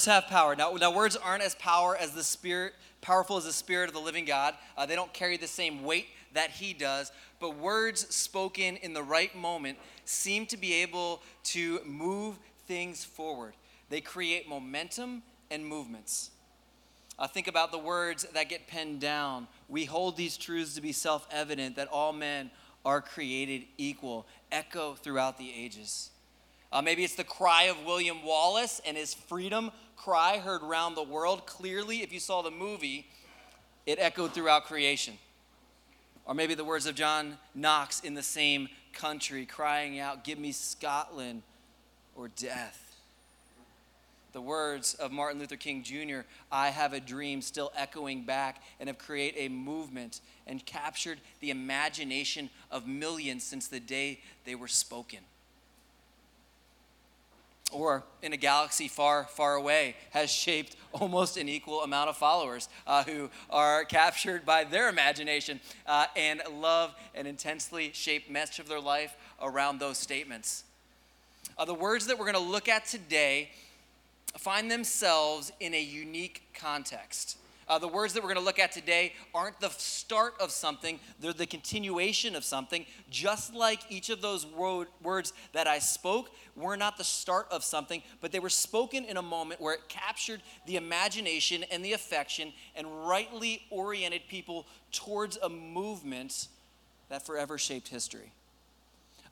words have power. Now, now words aren't as power as the spirit, powerful as the spirit of the living God. Uh, they don't carry the same weight that he does. But words spoken in the right moment seem to be able to move things forward. They create momentum and movements. Uh, think about the words that get penned down. We hold these truths to be self evident that all men are created equal, echo throughout the ages. Uh, maybe it's the cry of William Wallace and his freedom cry heard around the world. Clearly, if you saw the movie, it echoed throughout creation. Or maybe the words of John Knox in the same country crying out, Give me Scotland or death. The words of Martin Luther King Jr., I have a dream, still echoing back and have created a movement and captured the imagination of millions since the day they were spoken or in a galaxy far, far away, has shaped almost an equal amount of followers uh, who are captured by their imagination uh, and love and intensely shape much of their life around those statements. Uh, the words that we're going to look at today find themselves in a unique context. Uh, the words that we're going to look at today aren't the start of something, they're the continuation of something. Just like each of those wo- words that I spoke were not the start of something, but they were spoken in a moment where it captured the imagination and the affection and rightly oriented people towards a movement that forever shaped history.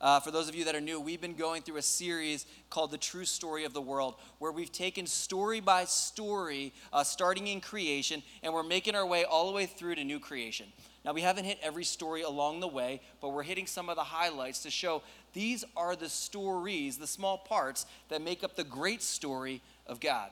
Uh, for those of you that are new, we've been going through a series called The True Story of the World, where we've taken story by story, uh, starting in creation, and we're making our way all the way through to new creation. Now, we haven't hit every story along the way, but we're hitting some of the highlights to show these are the stories, the small parts that make up the great story of God.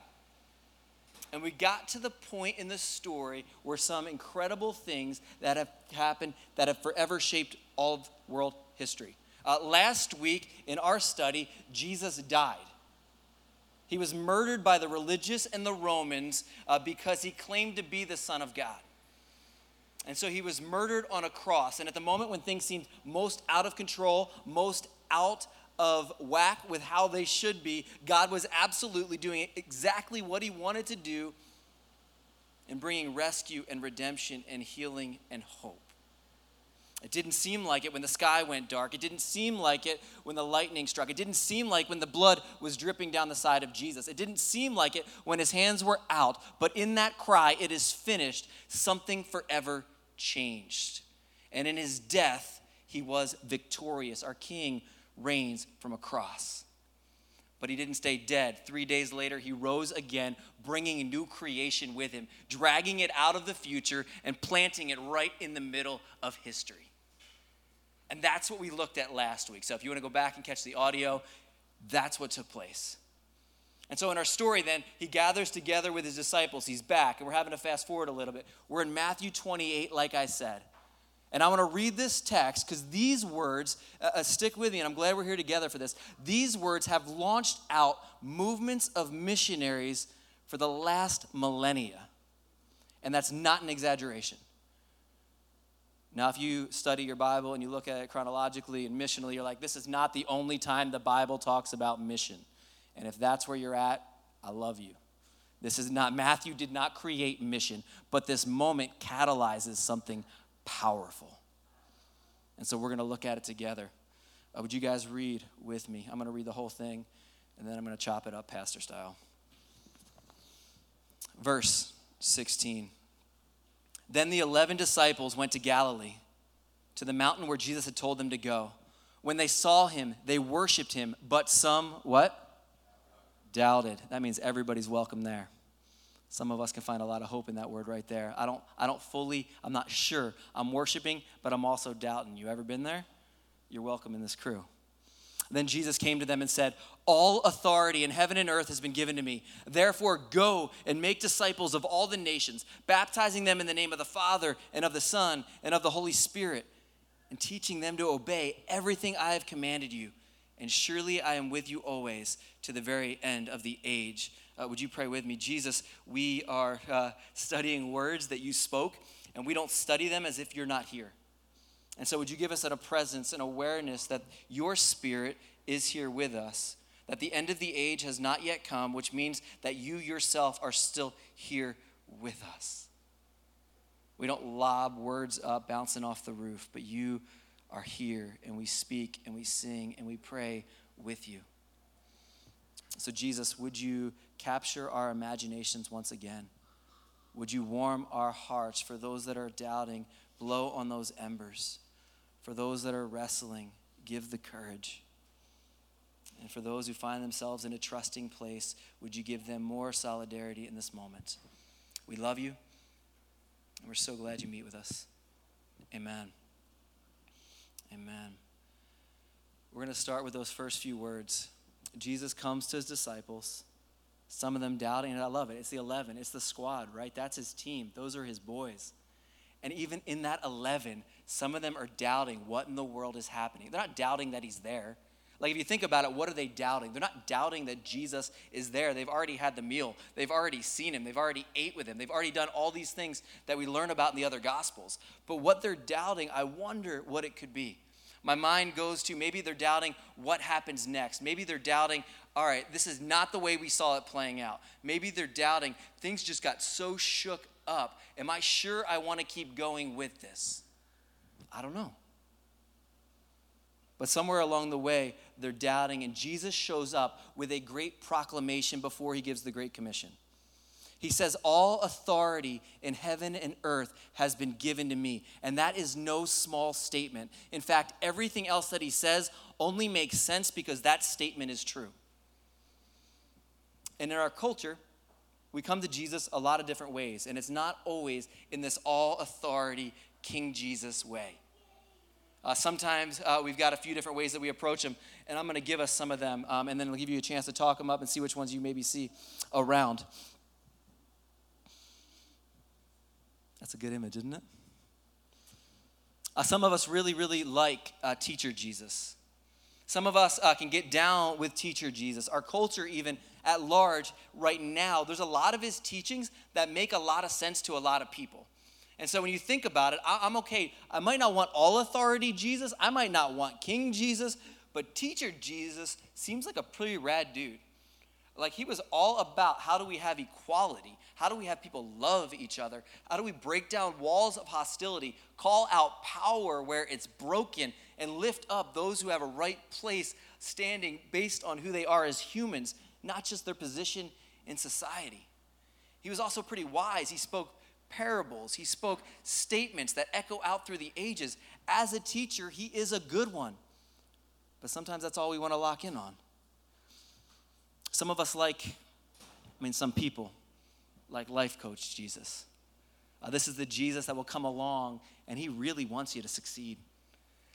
And we got to the point in the story where some incredible things that have happened that have forever shaped all of world history. Uh, last week in our study, Jesus died. He was murdered by the religious and the Romans uh, because he claimed to be the Son of God. And so he was murdered on a cross. And at the moment when things seemed most out of control, most out of whack with how they should be, God was absolutely doing exactly what he wanted to do in bringing rescue and redemption and healing and hope. It didn't seem like it when the sky went dark. It didn't seem like it when the lightning struck. It didn't seem like when the blood was dripping down the side of Jesus. It didn't seem like it when his hands were out. But in that cry, it is finished, something forever changed. And in his death, he was victorious. Our king reigns from a cross. But he didn't stay dead. Three days later, he rose again, bringing a new creation with him, dragging it out of the future and planting it right in the middle of history. And that's what we looked at last week. So if you want to go back and catch the audio, that's what took place. And so in our story, then, he gathers together with his disciples. He's back, and we're having to fast forward a little bit. We're in Matthew 28, like I said. And I want to read this text because these words, uh, uh, stick with me, and I'm glad we're here together for this. These words have launched out movements of missionaries for the last millennia. And that's not an exaggeration. Now, if you study your Bible and you look at it chronologically and missionally, you're like, this is not the only time the Bible talks about mission. And if that's where you're at, I love you. This is not, Matthew did not create mission, but this moment catalyzes something powerful. And so we're going to look at it together. Uh, would you guys read with me? I'm going to read the whole thing, and then I'm going to chop it up pastor style. Verse 16. Then the 11 disciples went to Galilee, to the mountain where Jesus had told them to go. When they saw him, they worshiped him, but some, what? Doubted. That means everybody's welcome there. Some of us can find a lot of hope in that word right there. I don't, I don't fully, I'm not sure. I'm worshiping, but I'm also doubting. You ever been there? You're welcome in this crew. Then Jesus came to them and said, All authority in heaven and earth has been given to me. Therefore, go and make disciples of all the nations, baptizing them in the name of the Father and of the Son and of the Holy Spirit, and teaching them to obey everything I have commanded you. And surely I am with you always to the very end of the age. Uh, would you pray with me? Jesus, we are uh, studying words that you spoke, and we don't study them as if you're not here. And so, would you give us a presence and awareness that your spirit is here with us, that the end of the age has not yet come, which means that you yourself are still here with us. We don't lob words up bouncing off the roof, but you are here and we speak and we sing and we pray with you. So, Jesus, would you capture our imaginations once again? Would you warm our hearts for those that are doubting? Blow on those embers. For those that are wrestling, give the courage. And for those who find themselves in a trusting place, would you give them more solidarity in this moment? We love you, and we're so glad you meet with us. Amen. Amen. We're going to start with those first few words. Jesus comes to his disciples, some of them doubting, and I love it. It's the 11, it's the squad, right? That's his team, those are his boys. And even in that 11, some of them are doubting what in the world is happening. They're not doubting that he's there. Like, if you think about it, what are they doubting? They're not doubting that Jesus is there. They've already had the meal, they've already seen him, they've already ate with him, they've already done all these things that we learn about in the other gospels. But what they're doubting, I wonder what it could be. My mind goes to maybe they're doubting what happens next. Maybe they're doubting, all right, this is not the way we saw it playing out. Maybe they're doubting, things just got so shook up. Am I sure I want to keep going with this? I don't know. But somewhere along the way, they're doubting, and Jesus shows up with a great proclamation before he gives the Great Commission. He says, All authority in heaven and earth has been given to me. And that is no small statement. In fact, everything else that he says only makes sense because that statement is true. And in our culture, we come to Jesus a lot of different ways, and it's not always in this all authority King Jesus way. Uh, sometimes uh, we've got a few different ways that we approach them, and I'm going to give us some of them, um, and then I'll give you a chance to talk them up and see which ones you maybe see around. That's a good image, isn't it? Uh, some of us really, really like uh, teacher Jesus. Some of us uh, can get down with teacher Jesus. Our culture, even at large, right now, there's a lot of his teachings that make a lot of sense to a lot of people. And so when you think about it, I, am okay. I might not want all authority Jesus. I might not want King Jesus, but teacher Jesus seems like a pretty rad dude. Like he was all about how do we have equality? How do we have people love each other? How do we break down walls of hostility, call out power where it's broken, and lift up those who have a right place standing based on who they are as humans, not just their position in society? He was also pretty wise. He spoke parables, he spoke statements that echo out through the ages. As a teacher, he is a good one. But sometimes that's all we want to lock in on. Some of us like, I mean, some people like life coach Jesus. Uh, this is the Jesus that will come along and he really wants you to succeed.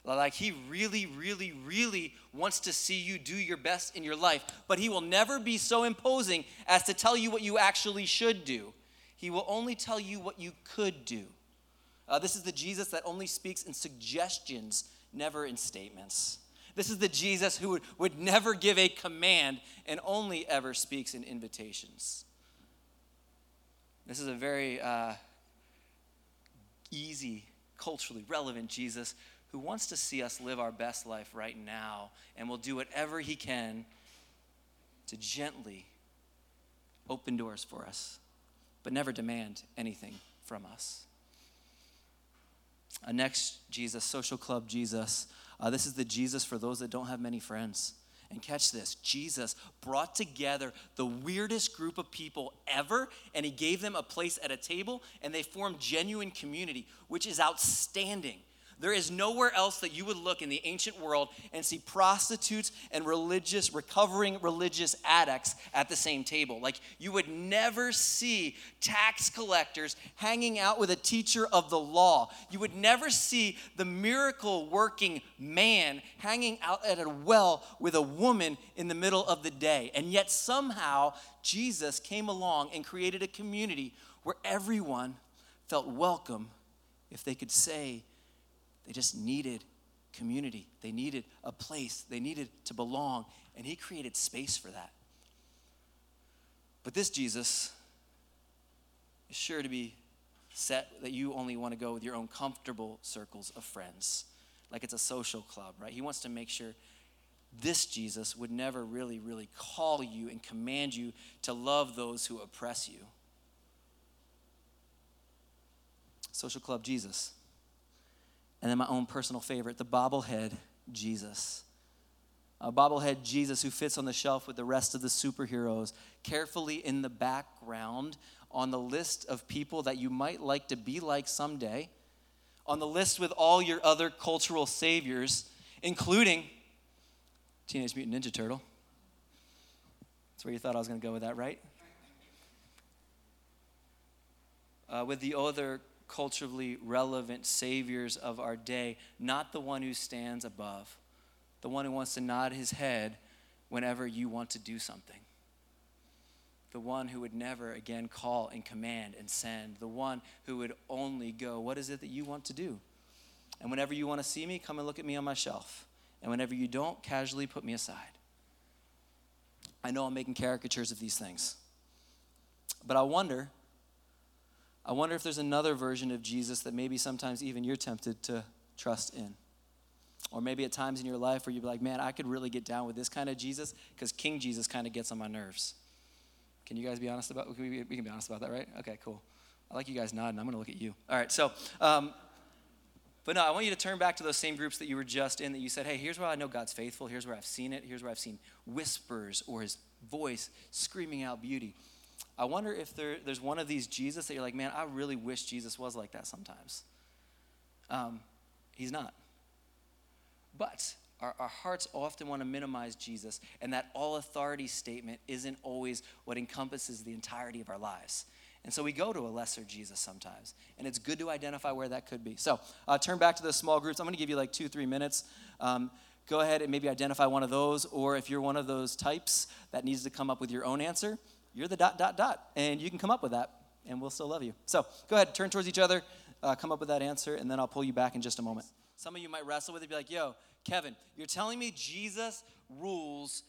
Like he really, really, really wants to see you do your best in your life, but he will never be so imposing as to tell you what you actually should do. He will only tell you what you could do. Uh, this is the Jesus that only speaks in suggestions, never in statements. This is the Jesus who would, would never give a command and only ever speaks in invitations. This is a very uh, easy, culturally relevant Jesus who wants to see us live our best life right now and will do whatever he can to gently open doors for us but never demand anything from us. Uh, next, Jesus, social club Jesus. Uh, this is the Jesus for those that don't have many friends. And catch this Jesus brought together the weirdest group of people ever, and he gave them a place at a table, and they formed genuine community, which is outstanding. There is nowhere else that you would look in the ancient world and see prostitutes and religious, recovering religious addicts at the same table. Like you would never see tax collectors hanging out with a teacher of the law. You would never see the miracle working man hanging out at a well with a woman in the middle of the day. And yet somehow Jesus came along and created a community where everyone felt welcome if they could say, they just needed community. They needed a place. They needed to belong. And He created space for that. But this Jesus is sure to be set that you only want to go with your own comfortable circles of friends, like it's a social club, right? He wants to make sure this Jesus would never really, really call you and command you to love those who oppress you. Social Club Jesus. And then my own personal favorite, the bobblehead Jesus. A bobblehead Jesus who fits on the shelf with the rest of the superheroes, carefully in the background on the list of people that you might like to be like someday, on the list with all your other cultural saviors, including Teenage Mutant Ninja Turtle. That's where you thought I was going to go with that, right? Uh, with the other culturally relevant saviors of our day, not the one who stands above, the one who wants to nod his head whenever you want to do something, the one who would never again call and command and send, the one who would only go, What is it that you want to do? And whenever you want to see me, come and look at me on my shelf. And whenever you don't, casually put me aside. I know I'm making caricatures of these things. But I wonder, I wonder if there's another version of Jesus that maybe sometimes even you're tempted to trust in. Or maybe at times in your life where you'd be like, man, I could really get down with this kind of Jesus because King Jesus kind of gets on my nerves. Can you guys be honest about we, we can be honest about that, right? Okay, cool. I like you guys nodding. I'm going to look at you. All right, so um, but no, I want you to turn back to those same groups that you were just in that you said, hey, here's where I know God's faithful. Here's where I've seen it. Here's where I've seen whispers or his voice screaming out beauty. I wonder if there, there's one of these Jesus that you're like, man, I really wish Jesus was like that sometimes. Um, he's not. But our, our hearts often want to minimize Jesus, and that all authority statement isn't always what encompasses the entirety of our lives. And so we go to a lesser Jesus sometimes. And it's good to identify where that could be. So uh, turn back to the small groups. I'm going to give you like two, three minutes. Um, go ahead and maybe identify one of those. Or if you're one of those types that needs to come up with your own answer, you're the dot, dot, dot. And you can come up with that, and we'll still love you. So go ahead, turn towards each other, uh, come up with that answer, and then I'll pull you back in just a moment. Some of you might wrestle with it, be like, yo, Kevin, you're telling me Jesus rules,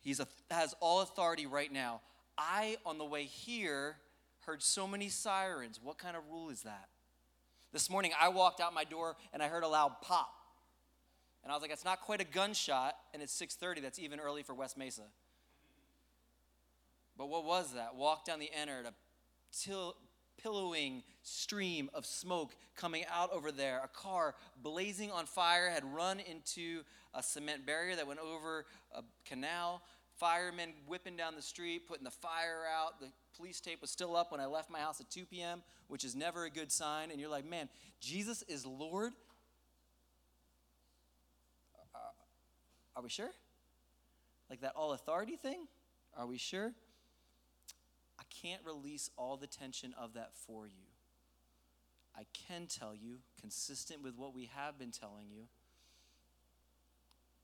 He has all authority right now. I, on the way here, heard so many sirens. What kind of rule is that? This morning, I walked out my door and I heard a loud pop. And I was like, it's not quite a gunshot, and it's 6.30. That's even early for West Mesa. But what was that? Walked down the Ennard, a till, pillowing stream of smoke coming out over there. A car blazing on fire had run into a cement barrier that went over a canal. Firemen whipping down the street, putting the fire out. The police tape was still up when I left my house at 2 p.m., which is never a good sign. And you're like, man, Jesus is Lord. Uh, are we sure? Like that all authority thing? Are we sure? I can't release all the tension of that for you. I can tell you, consistent with what we have been telling you,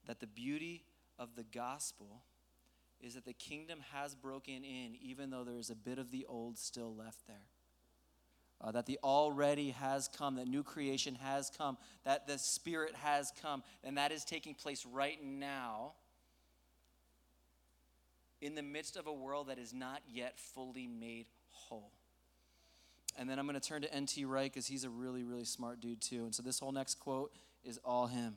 that the beauty of the gospel is that the kingdom has broken in, even though there is a bit of the old still left there. Uh, that the already has come, that new creation has come, that the Spirit has come, and that is taking place right now in the midst of a world that is not yet fully made whole. And then I'm going to turn to N.T. Wright because he's a really, really smart dude, too. And so this whole next quote is all him.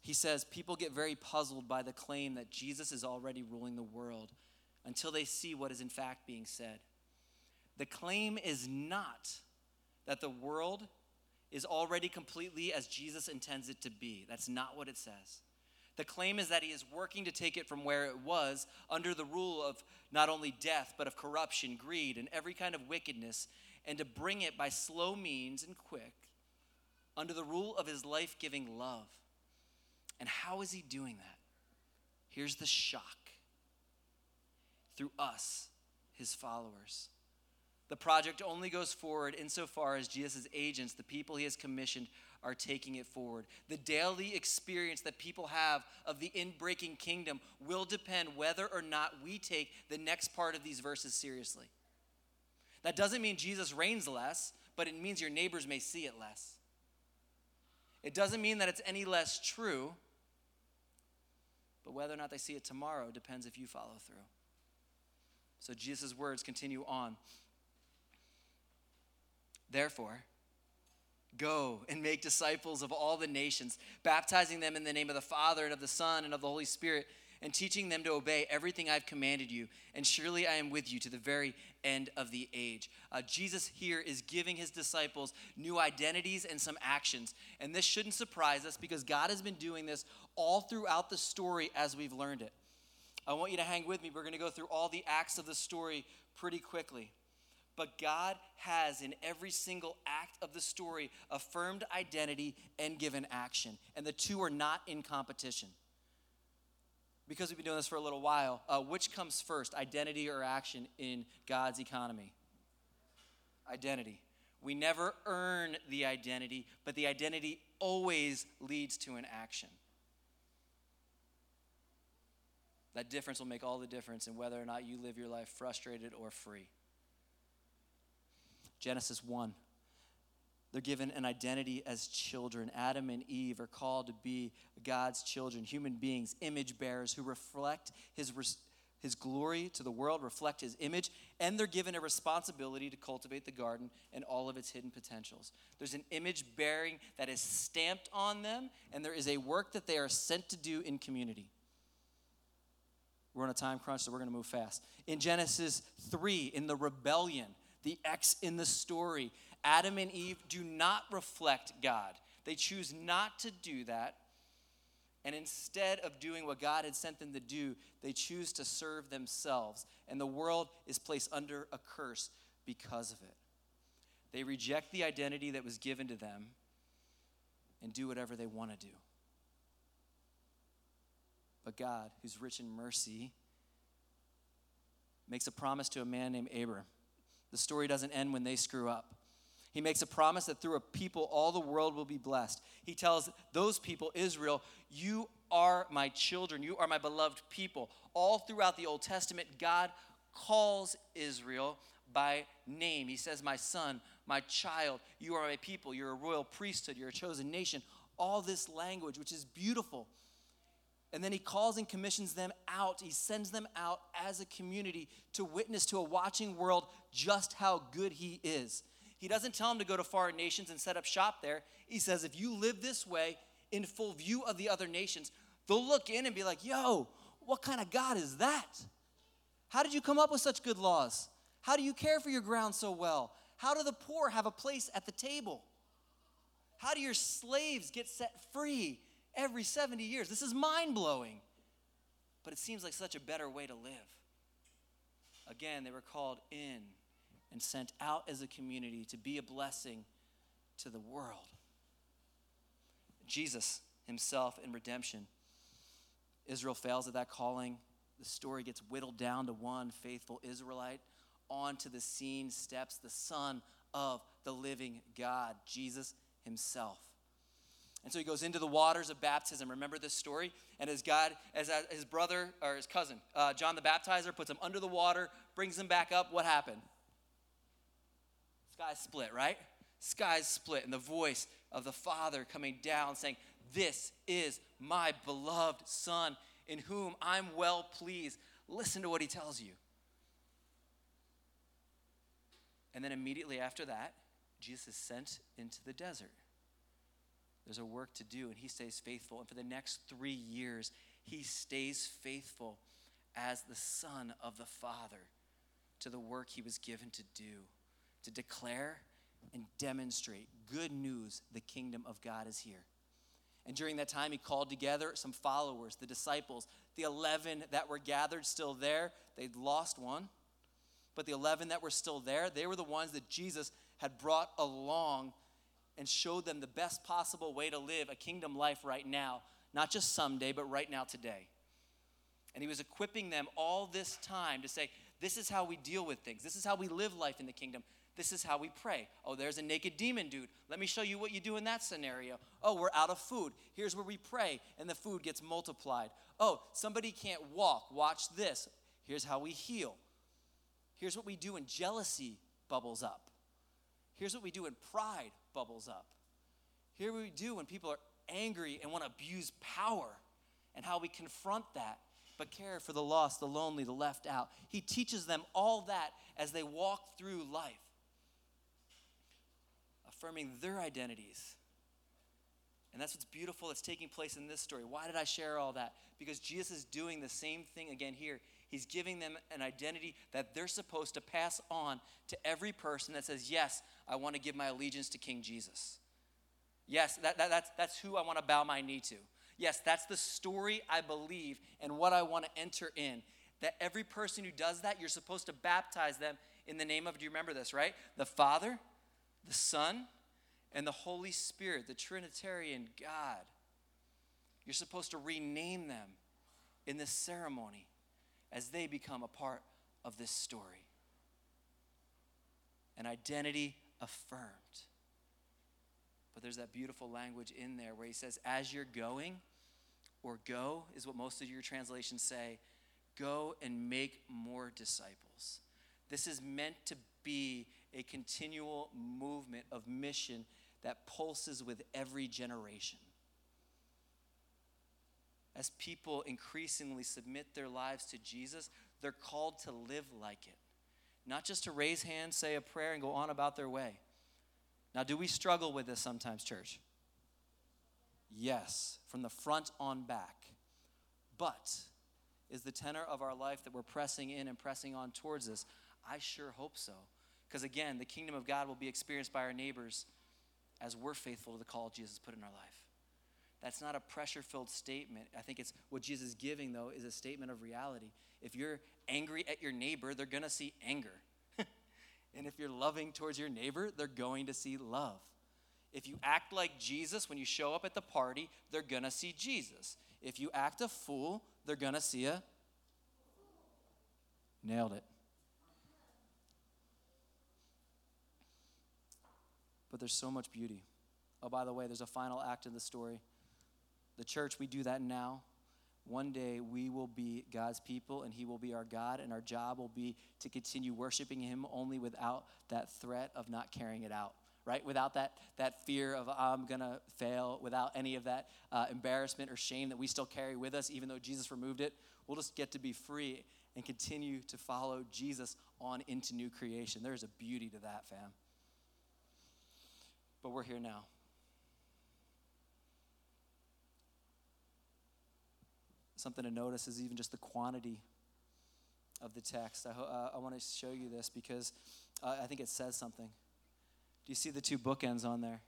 He says, People get very puzzled by the claim that Jesus is already ruling the world until they see what is in fact being said. The claim is not that the world is already completely as Jesus intends it to be. That's not what it says. The claim is that he is working to take it from where it was under the rule of not only death, but of corruption, greed, and every kind of wickedness, and to bring it by slow means and quick under the rule of his life giving love. And how is he doing that? Here's the shock through us, his followers. The project only goes forward insofar as Jesus' agents, the people he has commissioned, are taking it forward. The daily experience that people have of the inbreaking kingdom will depend whether or not we take the next part of these verses seriously. That doesn't mean Jesus reigns less, but it means your neighbors may see it less. It doesn't mean that it's any less true, but whether or not they see it tomorrow depends if you follow through. So Jesus' words continue on. Therefore, Go and make disciples of all the nations, baptizing them in the name of the Father and of the Son and of the Holy Spirit, and teaching them to obey everything I've commanded you. And surely I am with you to the very end of the age. Uh, Jesus here is giving his disciples new identities and some actions. And this shouldn't surprise us because God has been doing this all throughout the story as we've learned it. I want you to hang with me. We're going to go through all the acts of the story pretty quickly. But God has in every single act of the story affirmed identity and given action. And the two are not in competition. Because we've been doing this for a little while, uh, which comes first, identity or action in God's economy? Identity. We never earn the identity, but the identity always leads to an action. That difference will make all the difference in whether or not you live your life frustrated or free. Genesis 1. They're given an identity as children. Adam and Eve are called to be God's children, human beings, image bearers who reflect his, his glory to the world, reflect his image, and they're given a responsibility to cultivate the garden and all of its hidden potentials. There's an image bearing that is stamped on them, and there is a work that they are sent to do in community. We're on a time crunch, so we're going to move fast. In Genesis 3, in the rebellion, the X in the story. Adam and Eve do not reflect God. They choose not to do that. And instead of doing what God had sent them to do, they choose to serve themselves. And the world is placed under a curse because of it. They reject the identity that was given to them and do whatever they want to do. But God, who's rich in mercy, makes a promise to a man named Abram the story doesn't end when they screw up. He makes a promise that through a people, all the world will be blessed. He tells those people, Israel, You are my children. You are my beloved people. All throughout the Old Testament, God calls Israel by name. He says, My son, my child, you are my people. You're a royal priesthood. You're a chosen nation. All this language, which is beautiful. And then he calls and commissions them out. He sends them out as a community to witness to a watching world just how good he is. He doesn't tell them to go to foreign nations and set up shop there. He says, if you live this way in full view of the other nations, they'll look in and be like, yo, what kind of God is that? How did you come up with such good laws? How do you care for your ground so well? How do the poor have a place at the table? How do your slaves get set free? Every 70 years. This is mind blowing. But it seems like such a better way to live. Again, they were called in and sent out as a community to be a blessing to the world. Jesus himself in redemption. Israel fails at that calling. The story gets whittled down to one faithful Israelite. Onto the scene steps the Son of the living God, Jesus himself. And so he goes into the waters of baptism. Remember this story? And as God, as his brother or his cousin, uh, John the Baptizer, puts him under the water, brings him back up, what happened? Sky split, right? Skies split, and the voice of the Father coming down saying, This is my beloved Son in whom I'm well pleased. Listen to what he tells you. And then immediately after that, Jesus is sent into the desert. There's a work to do, and he stays faithful. And for the next three years, he stays faithful as the Son of the Father to the work he was given to do to declare and demonstrate good news the kingdom of God is here. And during that time, he called together some followers, the disciples, the 11 that were gathered still there. They'd lost one. But the 11 that were still there, they were the ones that Jesus had brought along and showed them the best possible way to live a kingdom life right now, not just someday, but right now, today. And he was equipping them all this time to say, This is how we deal with things. This is how we live life in the kingdom. This is how we pray. Oh, there's a naked demon dude. Let me show you what you do in that scenario. Oh, we're out of food. Here's where we pray, and the food gets multiplied. Oh, somebody can't walk. Watch this. Here's how we heal. Here's what we do when jealousy bubbles up. Here's what we do when pride bubbles up. Here we do when people are angry and want to abuse power and how we confront that, but care for the lost, the lonely, the left out. He teaches them all that as they walk through life. affirming their identities. And that's what's beautiful that's taking place in this story. Why did I share all that? Because Jesus is doing the same thing again here. He's giving them an identity that they're supposed to pass on to every person that says, Yes, I want to give my allegiance to King Jesus. Yes, that, that, that's, that's who I want to bow my knee to. Yes, that's the story I believe and what I want to enter in. That every person who does that, you're supposed to baptize them in the name of, do you remember this, right? The Father, the Son, and the Holy Spirit, the Trinitarian God. You're supposed to rename them in this ceremony as they become a part of this story. An identity affirmed. But there's that beautiful language in there where he says, as you're going, or go is what most of your translations say, go and make more disciples. This is meant to be a continual movement of mission that pulses with every generation. As people increasingly submit their lives to Jesus, they're called to live like it. Not just to raise hands, say a prayer, and go on about their way. Now, do we struggle with this sometimes, church? Yes, from the front on back. But is the tenor of our life that we're pressing in and pressing on towards this? I sure hope so. Because again, the kingdom of God will be experienced by our neighbors as we're faithful to the call Jesus put in our life. That's not a pressure filled statement. I think it's what Jesus is giving, though, is a statement of reality. If you're angry at your neighbor, they're going to see anger. And if you're loving towards your neighbor, they're going to see love. If you act like Jesus when you show up at the party, they're going to see Jesus. If you act a fool, they're going to see a. Nailed it. But there's so much beauty. Oh, by the way, there's a final act in the story. The church, we do that now. One day we will be God's people and He will be our God, and our job will be to continue worshiping Him only without that threat of not carrying it out, right? Without that, that fear of I'm gonna fail, without any of that uh, embarrassment or shame that we still carry with us, even though Jesus removed it. We'll just get to be free and continue to follow Jesus on into new creation. There's a beauty to that, fam. But we're here now. Something to notice is even just the quantity of the text. I, uh, I want to show you this because uh, I think it says something. Do you see the two bookends on there?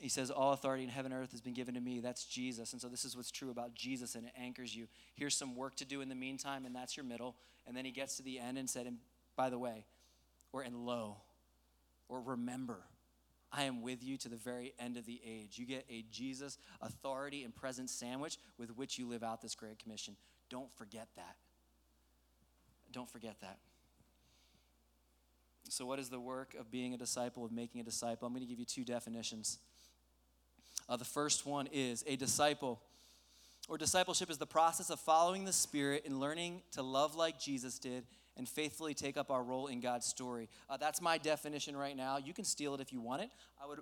He says, All authority in heaven and earth has been given to me. That's Jesus. And so this is what's true about Jesus, and it anchors you. Here's some work to do in the meantime, and that's your middle. And then he gets to the end and said, And by the way, or in lo, or remember. I am with you to the very end of the age. You get a Jesus authority and presence sandwich with which you live out this great commission. Don't forget that. Don't forget that. So, what is the work of being a disciple, of making a disciple? I'm going to give you two definitions. Uh, the first one is a disciple, or discipleship is the process of following the Spirit and learning to love like Jesus did and faithfully take up our role in God's story. Uh, that's my definition right now. You can steal it if you want it. I would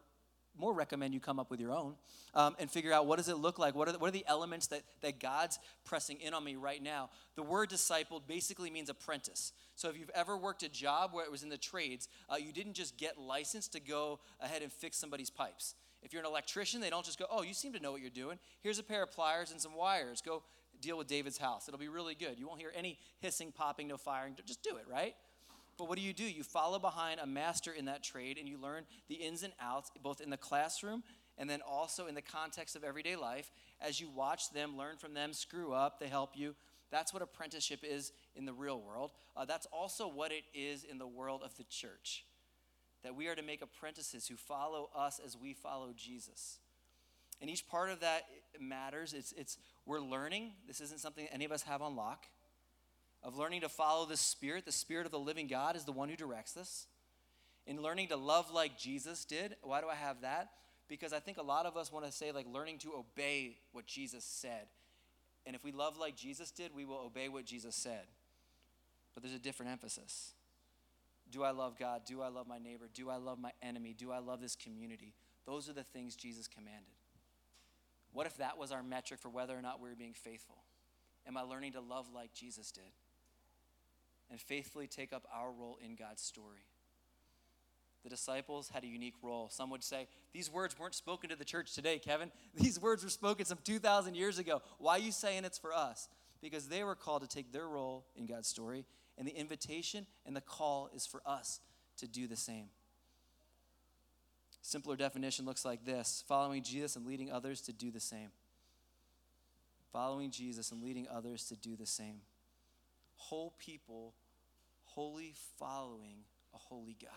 more recommend you come up with your own um, and figure out what does it look like what are, the, what are the elements that, that god's pressing in on me right now the word discipled basically means apprentice so if you've ever worked a job where it was in the trades uh, you didn't just get licensed to go ahead and fix somebody's pipes if you're an electrician they don't just go oh you seem to know what you're doing here's a pair of pliers and some wires go deal with David's house. It'll be really good. You won't hear any hissing, popping, no firing. Just do it, right? But what do you do? You follow behind a master in that trade and you learn the ins and outs, both in the classroom and then also in the context of everyday life. As you watch them, learn from them, screw up, they help you. That's what apprenticeship is in the real world. Uh, that's also what it is in the world of the church. That we are to make apprentices who follow us as we follow Jesus. And each part of that matters. It's, it's we're learning. This isn't something any of us have on lock. Of learning to follow the Spirit. The Spirit of the living God is the one who directs us. In learning to love like Jesus did. Why do I have that? Because I think a lot of us want to say, like, learning to obey what Jesus said. And if we love like Jesus did, we will obey what Jesus said. But there's a different emphasis. Do I love God? Do I love my neighbor? Do I love my enemy? Do I love this community? Those are the things Jesus commanded. What if that was our metric for whether or not we were being faithful? Am I learning to love like Jesus did? And faithfully take up our role in God's story. the disciples had a unique role. Some would say, These words weren't spoken to the church today, Kevin. These words were spoken some 2,000 years ago. Why are you saying it's for us? Because they were called to take their role in God's story, and the invitation and the call is for us to do the same. Simpler definition looks like this following Jesus and leading others to do the same. Following Jesus and leading others to do the same. Whole people, wholly following a holy God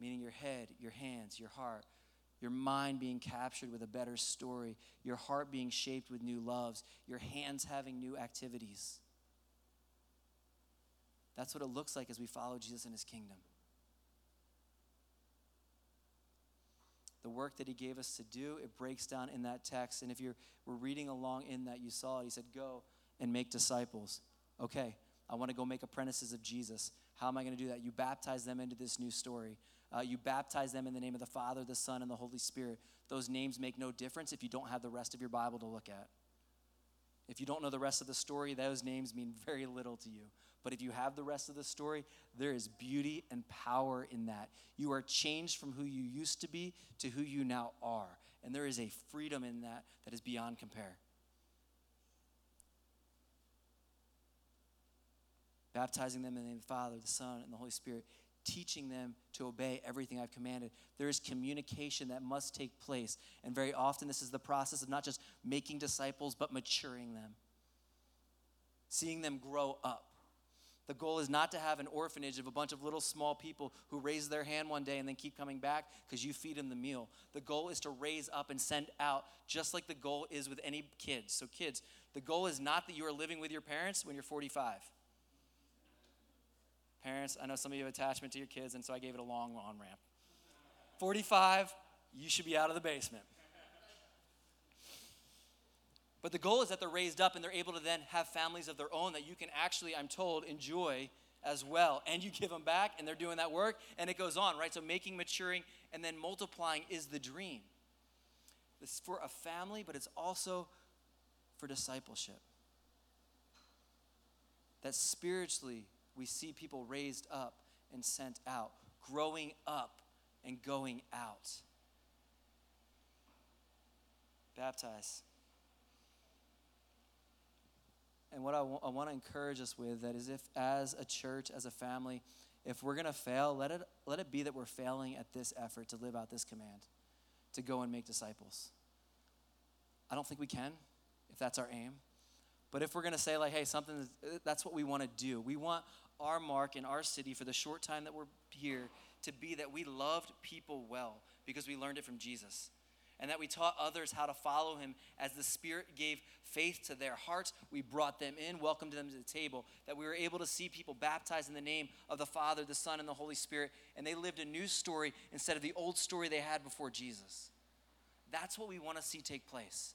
meaning your head, your hands, your heart, your mind being captured with a better story, your heart being shaped with new loves, your hands having new activities. That's what it looks like as we follow Jesus in his kingdom. The work that he gave us to do, it breaks down in that text. And if you were reading along in that, you saw it. He said, Go and make disciples. Okay, I want to go make apprentices of Jesus. How am I going to do that? You baptize them into this new story. Uh, you baptize them in the name of the Father, the Son, and the Holy Spirit. Those names make no difference if you don't have the rest of your Bible to look at. If you don't know the rest of the story, those names mean very little to you. But if you have the rest of the story, there is beauty and power in that. You are changed from who you used to be to who you now are. And there is a freedom in that that is beyond compare. Baptizing them in the name of the Father, the Son, and the Holy Spirit teaching them to obey everything I've commanded. There is communication that must take place. And very often, this is the process of not just making disciples, but maturing them, seeing them grow up. The goal is not to have an orphanage of a bunch of little small people who raise their hand one day and then keep coming back because you feed them the meal. The goal is to raise up and send out, just like the goal is with any kids. So, kids, the goal is not that you are living with your parents when you're 45. Parents, I know some of you have attachment to your kids, and so I gave it a long on ramp. 45, you should be out of the basement. But the goal is that they're raised up and they're able to then have families of their own that you can actually, I'm told, enjoy as well. And you give them back and they're doing that work and it goes on, right? So making, maturing, and then multiplying is the dream. This is for a family, but it's also for discipleship. That spiritually we see people raised up and sent out, growing up and going out. Baptize. And what I, w- I want to encourage us with that is if, as a church, as a family, if we're going to fail, let it, let it be that we're failing at this effort to live out this command, to go and make disciples. I don't think we can, if that's our aim. But if we're going to say, like, hey, something, that's what we want to do. We want our mark in our city for the short time that we're here to be that we loved people well because we learned it from Jesus. And that we taught others how to follow him as the Spirit gave faith to their hearts. We brought them in, welcomed them to the table. That we were able to see people baptized in the name of the Father, the Son, and the Holy Spirit. And they lived a new story instead of the old story they had before Jesus. That's what we want to see take place.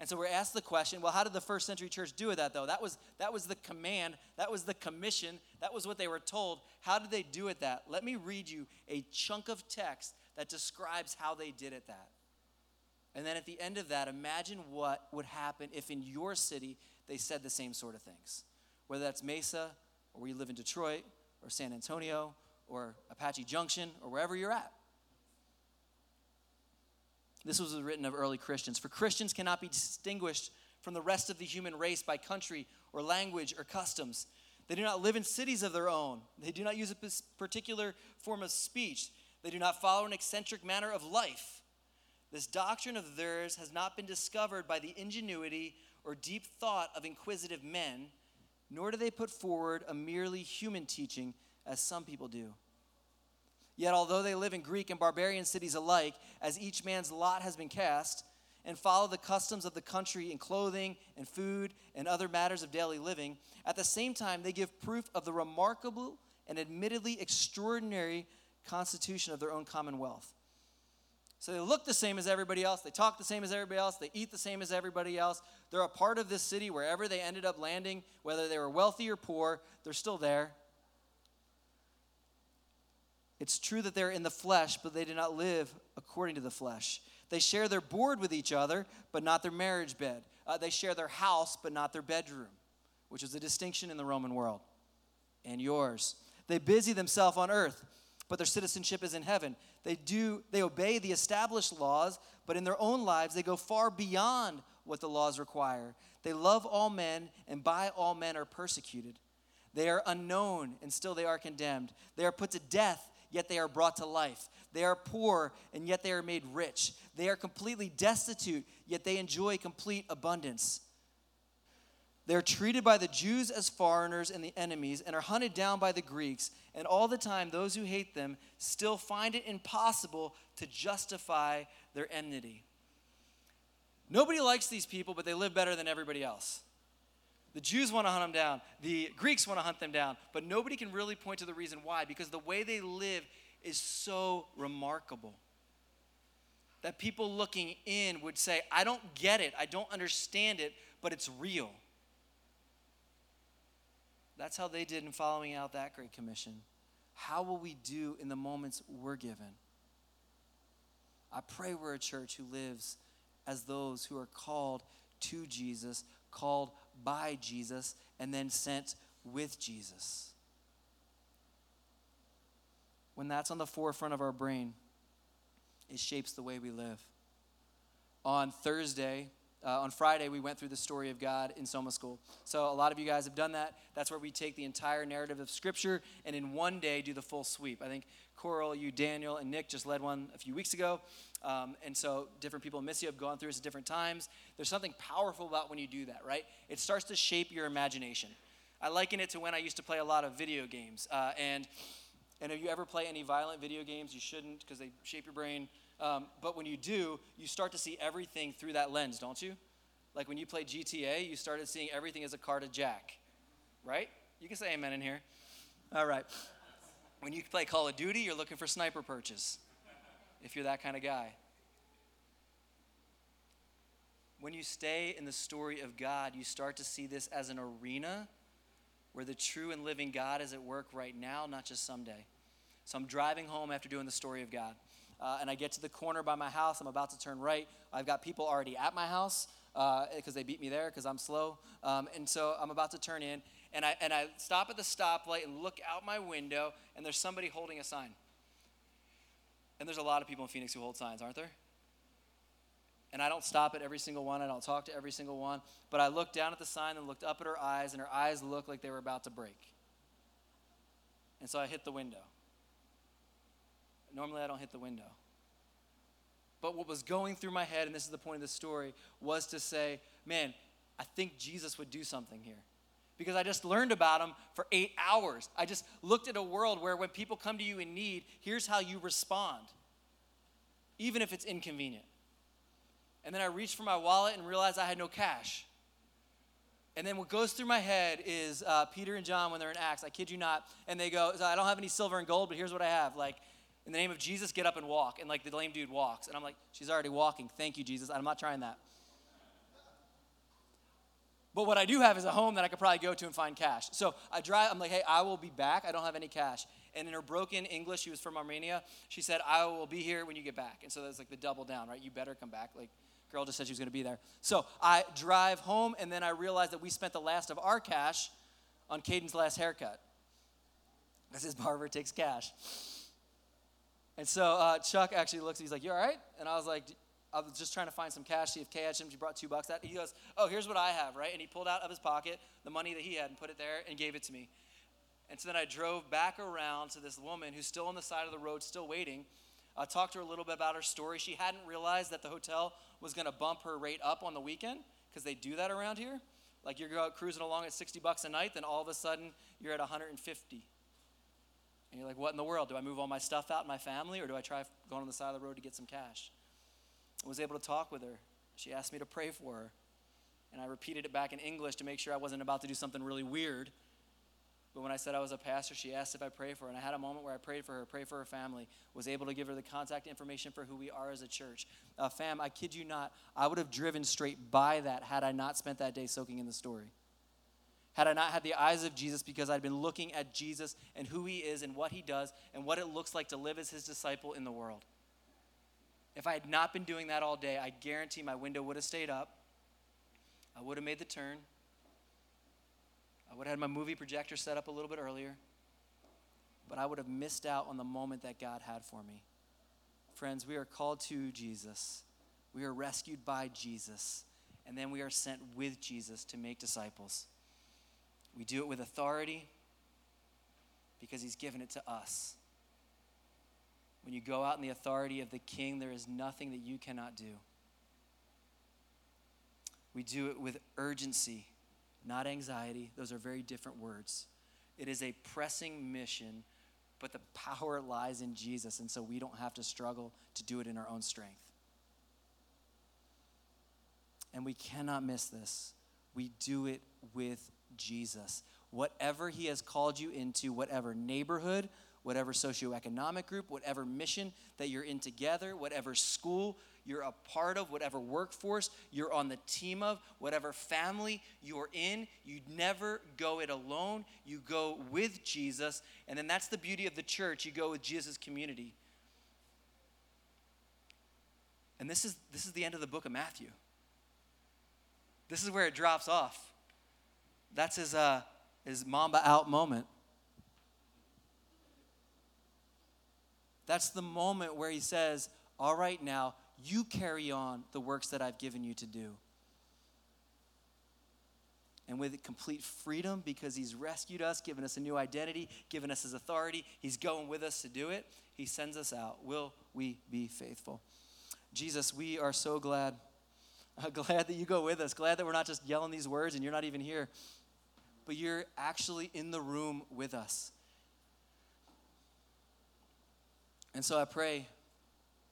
And so we're asked the question, well, how did the first century church do with that though? That was that was the command, that was the commission, that was what they were told. How did they do it that? Let me read you a chunk of text that describes how they did it that. And then at the end of that, imagine what would happen if in your city they said the same sort of things. Whether that's Mesa, or where you live in Detroit, or San Antonio, or Apache Junction, or wherever you're at. This was written of early Christians. For Christians cannot be distinguished from the rest of the human race by country or language or customs. They do not live in cities of their own. They do not use a particular form of speech. They do not follow an eccentric manner of life. This doctrine of theirs has not been discovered by the ingenuity or deep thought of inquisitive men, nor do they put forward a merely human teaching as some people do. Yet, although they live in Greek and barbarian cities alike, as each man's lot has been cast, and follow the customs of the country in clothing and food and other matters of daily living, at the same time they give proof of the remarkable and admittedly extraordinary constitution of their own commonwealth. So they look the same as everybody else, they talk the same as everybody else, they eat the same as everybody else. They're a part of this city wherever they ended up landing, whether they were wealthy or poor, they're still there. It's true that they're in the flesh, but they do not live according to the flesh. They share their board with each other, but not their marriage bed. Uh, they share their house, but not their bedroom, which is a distinction in the Roman world and yours. They busy themselves on earth. but their citizenship is in heaven. They do they obey the established laws, but in their own lives they go far beyond what the laws require. They love all men and by all men are persecuted. They are unknown and still they are condemned. They are put to death yet they are brought to life. They are poor and yet they are made rich. They are completely destitute yet they enjoy complete abundance. They're treated by the Jews as foreigners and the enemies and are hunted down by the Greeks. And all the time, those who hate them still find it impossible to justify their enmity. Nobody likes these people, but they live better than everybody else. The Jews want to hunt them down, the Greeks want to hunt them down, but nobody can really point to the reason why because the way they live is so remarkable that people looking in would say, I don't get it, I don't understand it, but it's real. That's how they did in following out that great commission. How will we do in the moments we're given? I pray we're a church who lives as those who are called to Jesus, called by Jesus, and then sent with Jesus. When that's on the forefront of our brain, it shapes the way we live. On Thursday, uh, on Friday, we went through the story of God in Soma School. So, a lot of you guys have done that. That's where we take the entire narrative of Scripture and in one day do the full sweep. I think Coral, you, Daniel, and Nick just led one a few weeks ago. Um, and so, different people in Missio have gone through this at different times. There's something powerful about when you do that, right? It starts to shape your imagination. I liken it to when I used to play a lot of video games. Uh, and, and if you ever play any violent video games, you shouldn't because they shape your brain. Um, but when you do, you start to see everything through that lens, don't you? Like when you play GTA, you started seeing everything as a car to jack, right? You can say amen in here. All right. When you play Call of Duty, you're looking for sniper perches, if you're that kind of guy. When you stay in the story of God, you start to see this as an arena where the true and living God is at work right now, not just someday. So I'm driving home after doing the story of God uh, and I get to the corner by my house. I'm about to turn right. I've got people already at my house because uh, they beat me there because I'm slow. Um, and so I'm about to turn in, and I, and I stop at the stoplight and look out my window, and there's somebody holding a sign. And there's a lot of people in Phoenix who hold signs, aren't there? And I don't stop at every single one. I don't talk to every single one. But I looked down at the sign and looked up at her eyes, and her eyes looked like they were about to break. And so I hit the window. Normally, I don't hit the window. But what was going through my head, and this is the point of the story, was to say, man, I think Jesus would do something here. Because I just learned about them for eight hours. I just looked at a world where when people come to you in need, here's how you respond, even if it's inconvenient. And then I reached for my wallet and realized I had no cash. And then what goes through my head is uh, Peter and John when they're in Acts, I kid you not, and they go, I don't have any silver and gold, but here's what I have. Like, in the name of Jesus, get up and walk. And like the lame dude walks. And I'm like, she's already walking. Thank you, Jesus. I'm not trying that. But what I do have is a home that I could probably go to and find cash. So I drive, I'm like, hey, I will be back. I don't have any cash. And in her broken English, she was from Armenia, she said, I will be here when you get back. And so that's like the double down, right? You better come back. Like, girl just said she was going to be there. So I drive home, and then I realize that we spent the last of our cash on Caden's last haircut. Because his barber takes cash. And so uh, Chuck actually looks, he's like, You all right? And I was like, I was just trying to find some cash, see if Kay had some. She brought two bucks out. He goes, Oh, here's what I have, right? And he pulled out of his pocket the money that he had and put it there and gave it to me. And so then I drove back around to this woman who's still on the side of the road, still waiting. I talked to her a little bit about her story. She hadn't realized that the hotel was going to bump her rate up on the weekend because they do that around here. Like you're cruising along at 60 bucks a night, then all of a sudden you're at 150 and you're like, what in the world? Do I move all my stuff out my family or do I try going on the side of the road to get some cash? I was able to talk with her. She asked me to pray for her. And I repeated it back in English to make sure I wasn't about to do something really weird. But when I said I was a pastor, she asked if I prayed for her. And I had a moment where I prayed for her, prayed for her family, was able to give her the contact information for who we are as a church. Uh, fam, I kid you not, I would have driven straight by that had I not spent that day soaking in the story had I not had the eyes of Jesus because I'd been looking at Jesus and who he is and what he does and what it looks like to live as his disciple in the world. If I had not been doing that all day, I guarantee my window would have stayed up. I would have made the turn. I would have had my movie projector set up a little bit earlier. but I would have missed out on the moment that God had for me. Friends, we are called to Jesus. We are rescued by Jesus. And then we are sent with Jesus to make disciples. We do it with authority because he's given it to us. When you go out in the authority of the king, there is nothing that you cannot do. We do it with urgency, not anxiety. Those are very different words. It is a pressing mission, but the power lies in Jesus, and so we don't have to struggle to do it in our own strength. And we cannot miss this. We do it with Jesus. Whatever He has called you into, whatever neighborhood, whatever socioeconomic group, whatever mission that you're in together, whatever school you're a part of, whatever workforce you're on the team of, whatever family you're in, you never go it alone. You go with Jesus. And then that's the beauty of the church. You go with Jesus' community. And this is, this is the end of the book of Matthew. This is where it drops off. That's his, uh, his Mamba out moment. That's the moment where he says, All right, now, you carry on the works that I've given you to do. And with complete freedom, because he's rescued us, given us a new identity, given us his authority, he's going with us to do it. He sends us out. Will we be faithful? Jesus, we are so glad. Glad that you go with us. Glad that we're not just yelling these words and you're not even here, but you're actually in the room with us. And so I pray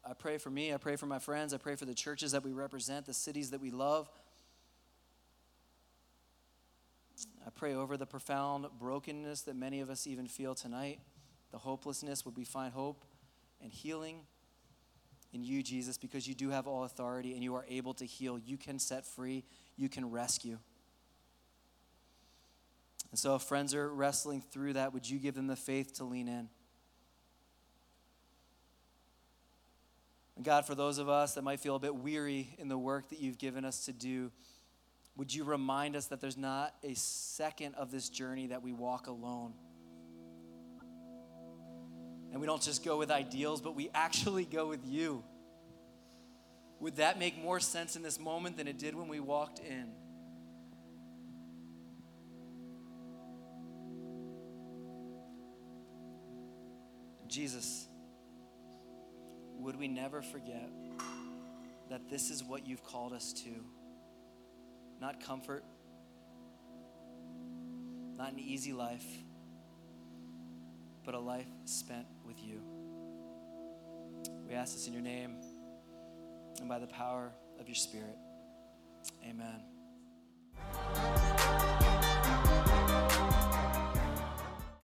I pray for me, I pray for my friends, I pray for the churches that we represent, the cities that we love. I pray over the profound brokenness that many of us even feel tonight, the hopelessness. Would we find hope and healing in you, Jesus, because you do have all authority and you are able to heal. You can set free, you can rescue. And so, if friends are wrestling through that, would you give them the faith to lean in? And God, for those of us that might feel a bit weary in the work that you've given us to do, would you remind us that there's not a second of this journey that we walk alone? And we don't just go with ideals, but we actually go with you. Would that make more sense in this moment than it did when we walked in? Jesus would we never forget that this is what you've called us to? Not comfort, not an easy life, but a life spent with you. We ask this in your name and by the power of your Spirit. Amen.